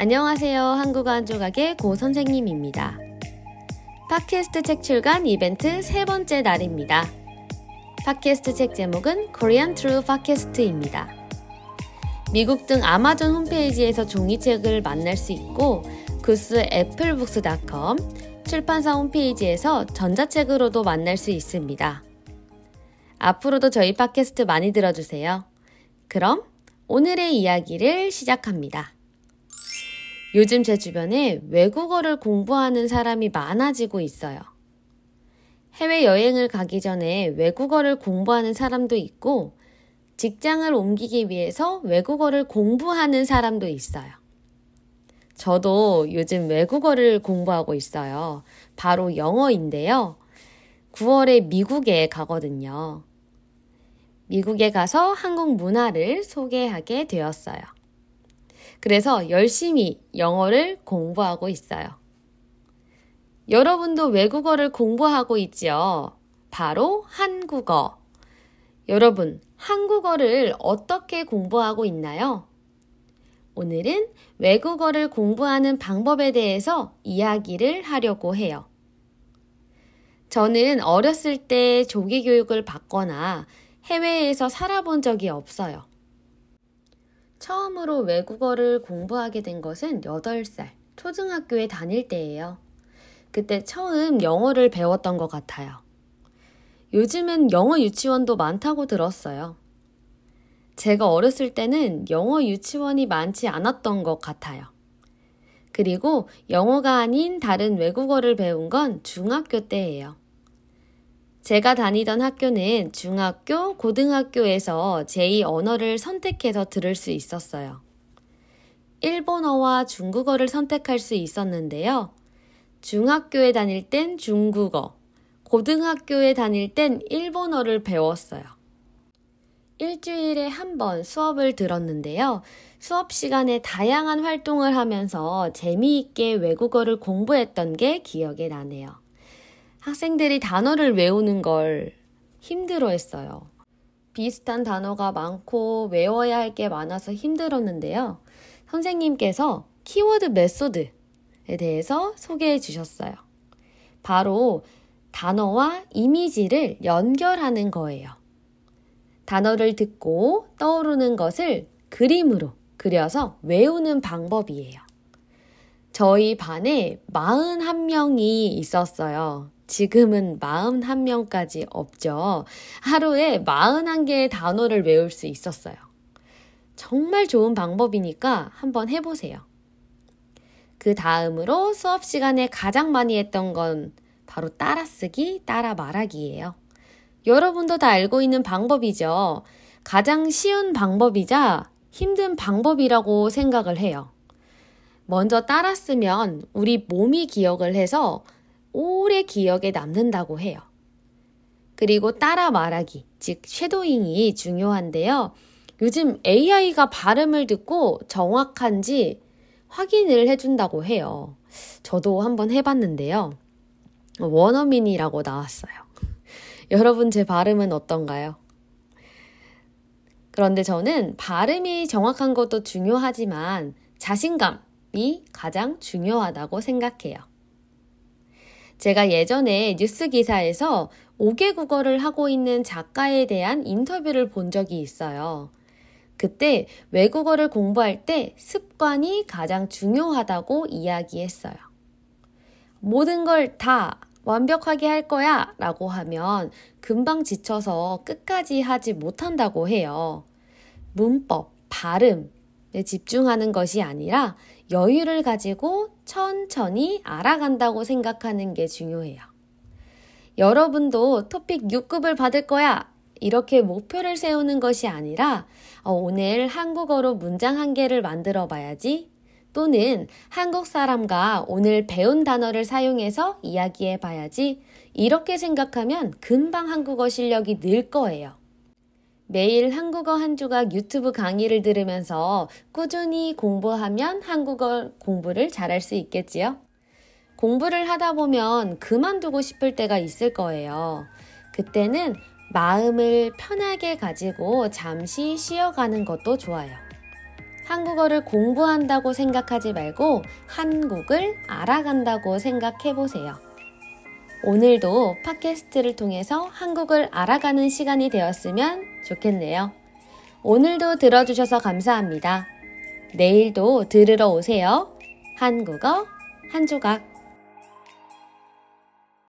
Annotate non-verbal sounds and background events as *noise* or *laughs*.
안녕하세요. 한국어 한 조각의 고 선생님입니다. 팟캐스트 책 출간 이벤트 세 번째 날입니다. 팟캐스트 책 제목은 Korean True Podcast입니다. 미국 등 아마존 홈페이지에서 종이책을 만날 수 있고 구스 애플북스닷컴 출판사 홈페이지에서 전자책으로도 만날 수 있습니다. 앞으로도 저희 팟캐스트 많이 들어주세요. 그럼 오늘의 이야기를 시작합니다. 요즘 제 주변에 외국어를 공부하는 사람이 많아지고 있어요. 해외 여행을 가기 전에 외국어를 공부하는 사람도 있고, 직장을 옮기기 위해서 외국어를 공부하는 사람도 있어요. 저도 요즘 외국어를 공부하고 있어요. 바로 영어인데요. 9월에 미국에 가거든요. 미국에 가서 한국 문화를 소개하게 되었어요. 그래서 열심히 영어를 공부하고 있어요. 여러분도 외국어를 공부하고 있지요. 바로 한국어. 여러분, 한국어를 어떻게 공부하고 있나요? 오늘은 외국어를 공부하는 방법에 대해서 이야기를 하려고 해요. 저는 어렸을 때 조기 교육을 받거나 해외에서 살아본 적이 없어요. 처음으로 외국어를 공부하게 된 것은 8살, 초등학교에 다닐 때예요. 그때 처음 영어를 배웠던 것 같아요. 요즘은 영어 유치원도 많다고 들었어요. 제가 어렸을 때는 영어 유치원이 많지 않았던 것 같아요. 그리고 영어가 아닌 다른 외국어를 배운 건 중학교 때예요. 제가 다니던 학교는 중학교, 고등학교에서 제2 언어를 선택해서 들을 수 있었어요. 일본어와 중국어를 선택할 수 있었는데요. 중학교에 다닐 땐 중국어, 고등학교에 다닐 땐 일본어를 배웠어요. 일주일에 한 번 수업을 들었는데요. 수업 시간에 다양한 활동을 하면서 재미있게 외국어를 공부했던 게 기억에 나네요. 학생들이 단어를 외우는 걸 힘들어 했어요. 비슷한 단어가 많고 외워야 할 게 많아서 힘들었는데요. 선생님께서 키워드 메소드에 대해서 소개해 주셨어요. 바로 단어와 이미지를 연결하는 거예요. 단어를 듣고 떠오르는 것을 그림으로 그려서 외우는 방법이에요. 저희 반에 41명이 있었어요. 지금은 41명까지 없죠. 하루에 41개의 단어를 외울 수 있었어요. 정말 좋은 방법이니까 한번 해보세요. 그 다음으로 수업 시간에 가장 많이 했던 건 바로 따라쓰기, 따라 말하기예요. 여러분도 다 알고 있는 방법이죠. 가장 쉬운 방법이자 힘든 방법이라고 생각을 해요. 먼저 따라 쓰면 우리 몸이 기억을 해서 오래 기억에 남는다고 해요. 그리고 따라 말하기, 즉 쉐도잉이 중요한데요. 요즘 AI가 발음을 듣고 정확한지 확인을 해준다고 해요. 저도 한번 해봤는데요. 원어민이라고 나왔어요. *laughs* 여러분 제 발음은 어떤가요? 그런데 저는 발음이 정확한 것도 중요하지만 자신감이 가장 중요하다고 생각해요. 제가 예전에 뉴스 기사에서 5개 국어를 하고 있는 작가에 대한 인터뷰를 본 적이 있어요. 그때 외국어를 공부할 때 습관이 가장 중요하다고 이야기했어요. 모든 걸 다 완벽하게 할 거야 라고 하면 금방 지쳐서 끝까지 하지 못한다고 해요. 문법, 발음에 집중하는 것이 아니라 여유를 가지고 천천히 알아간다고 생각하는 게 중요해요. 여러분도 토픽 6급을 받을 거야! 이렇게 목표를 세우는 것이 아니라 어, 오늘 한국어로 문장 한 개를 만들어 봐야지 또는 한국 사람과 오늘 배운 단어를 사용해서 이야기해 봐야지 이렇게 생각하면 금방 한국어 실력이 늘 거예요. 매일 한국어 한 조각 유튜브 강의를 들으면서 꾸준히 공부하면 한국어 공부를 잘할 수 있겠지요? 공부를 하다 보면 그만두고 싶을 때가 있을 거예요. 그때는 마음을 편하게 가지고 잠시 쉬어가는 것도 좋아요. 한국어를 공부한다고 생각하지 말고 한국을 알아간다고 생각해 보세요. 오늘도 팟캐스트를 통해서 한국을 알아가는 시간이 되었으면 좋겠네요. 오늘도 들어주셔서 감사합니다. 내일도 들으러 오세요. 한국어 한 조각.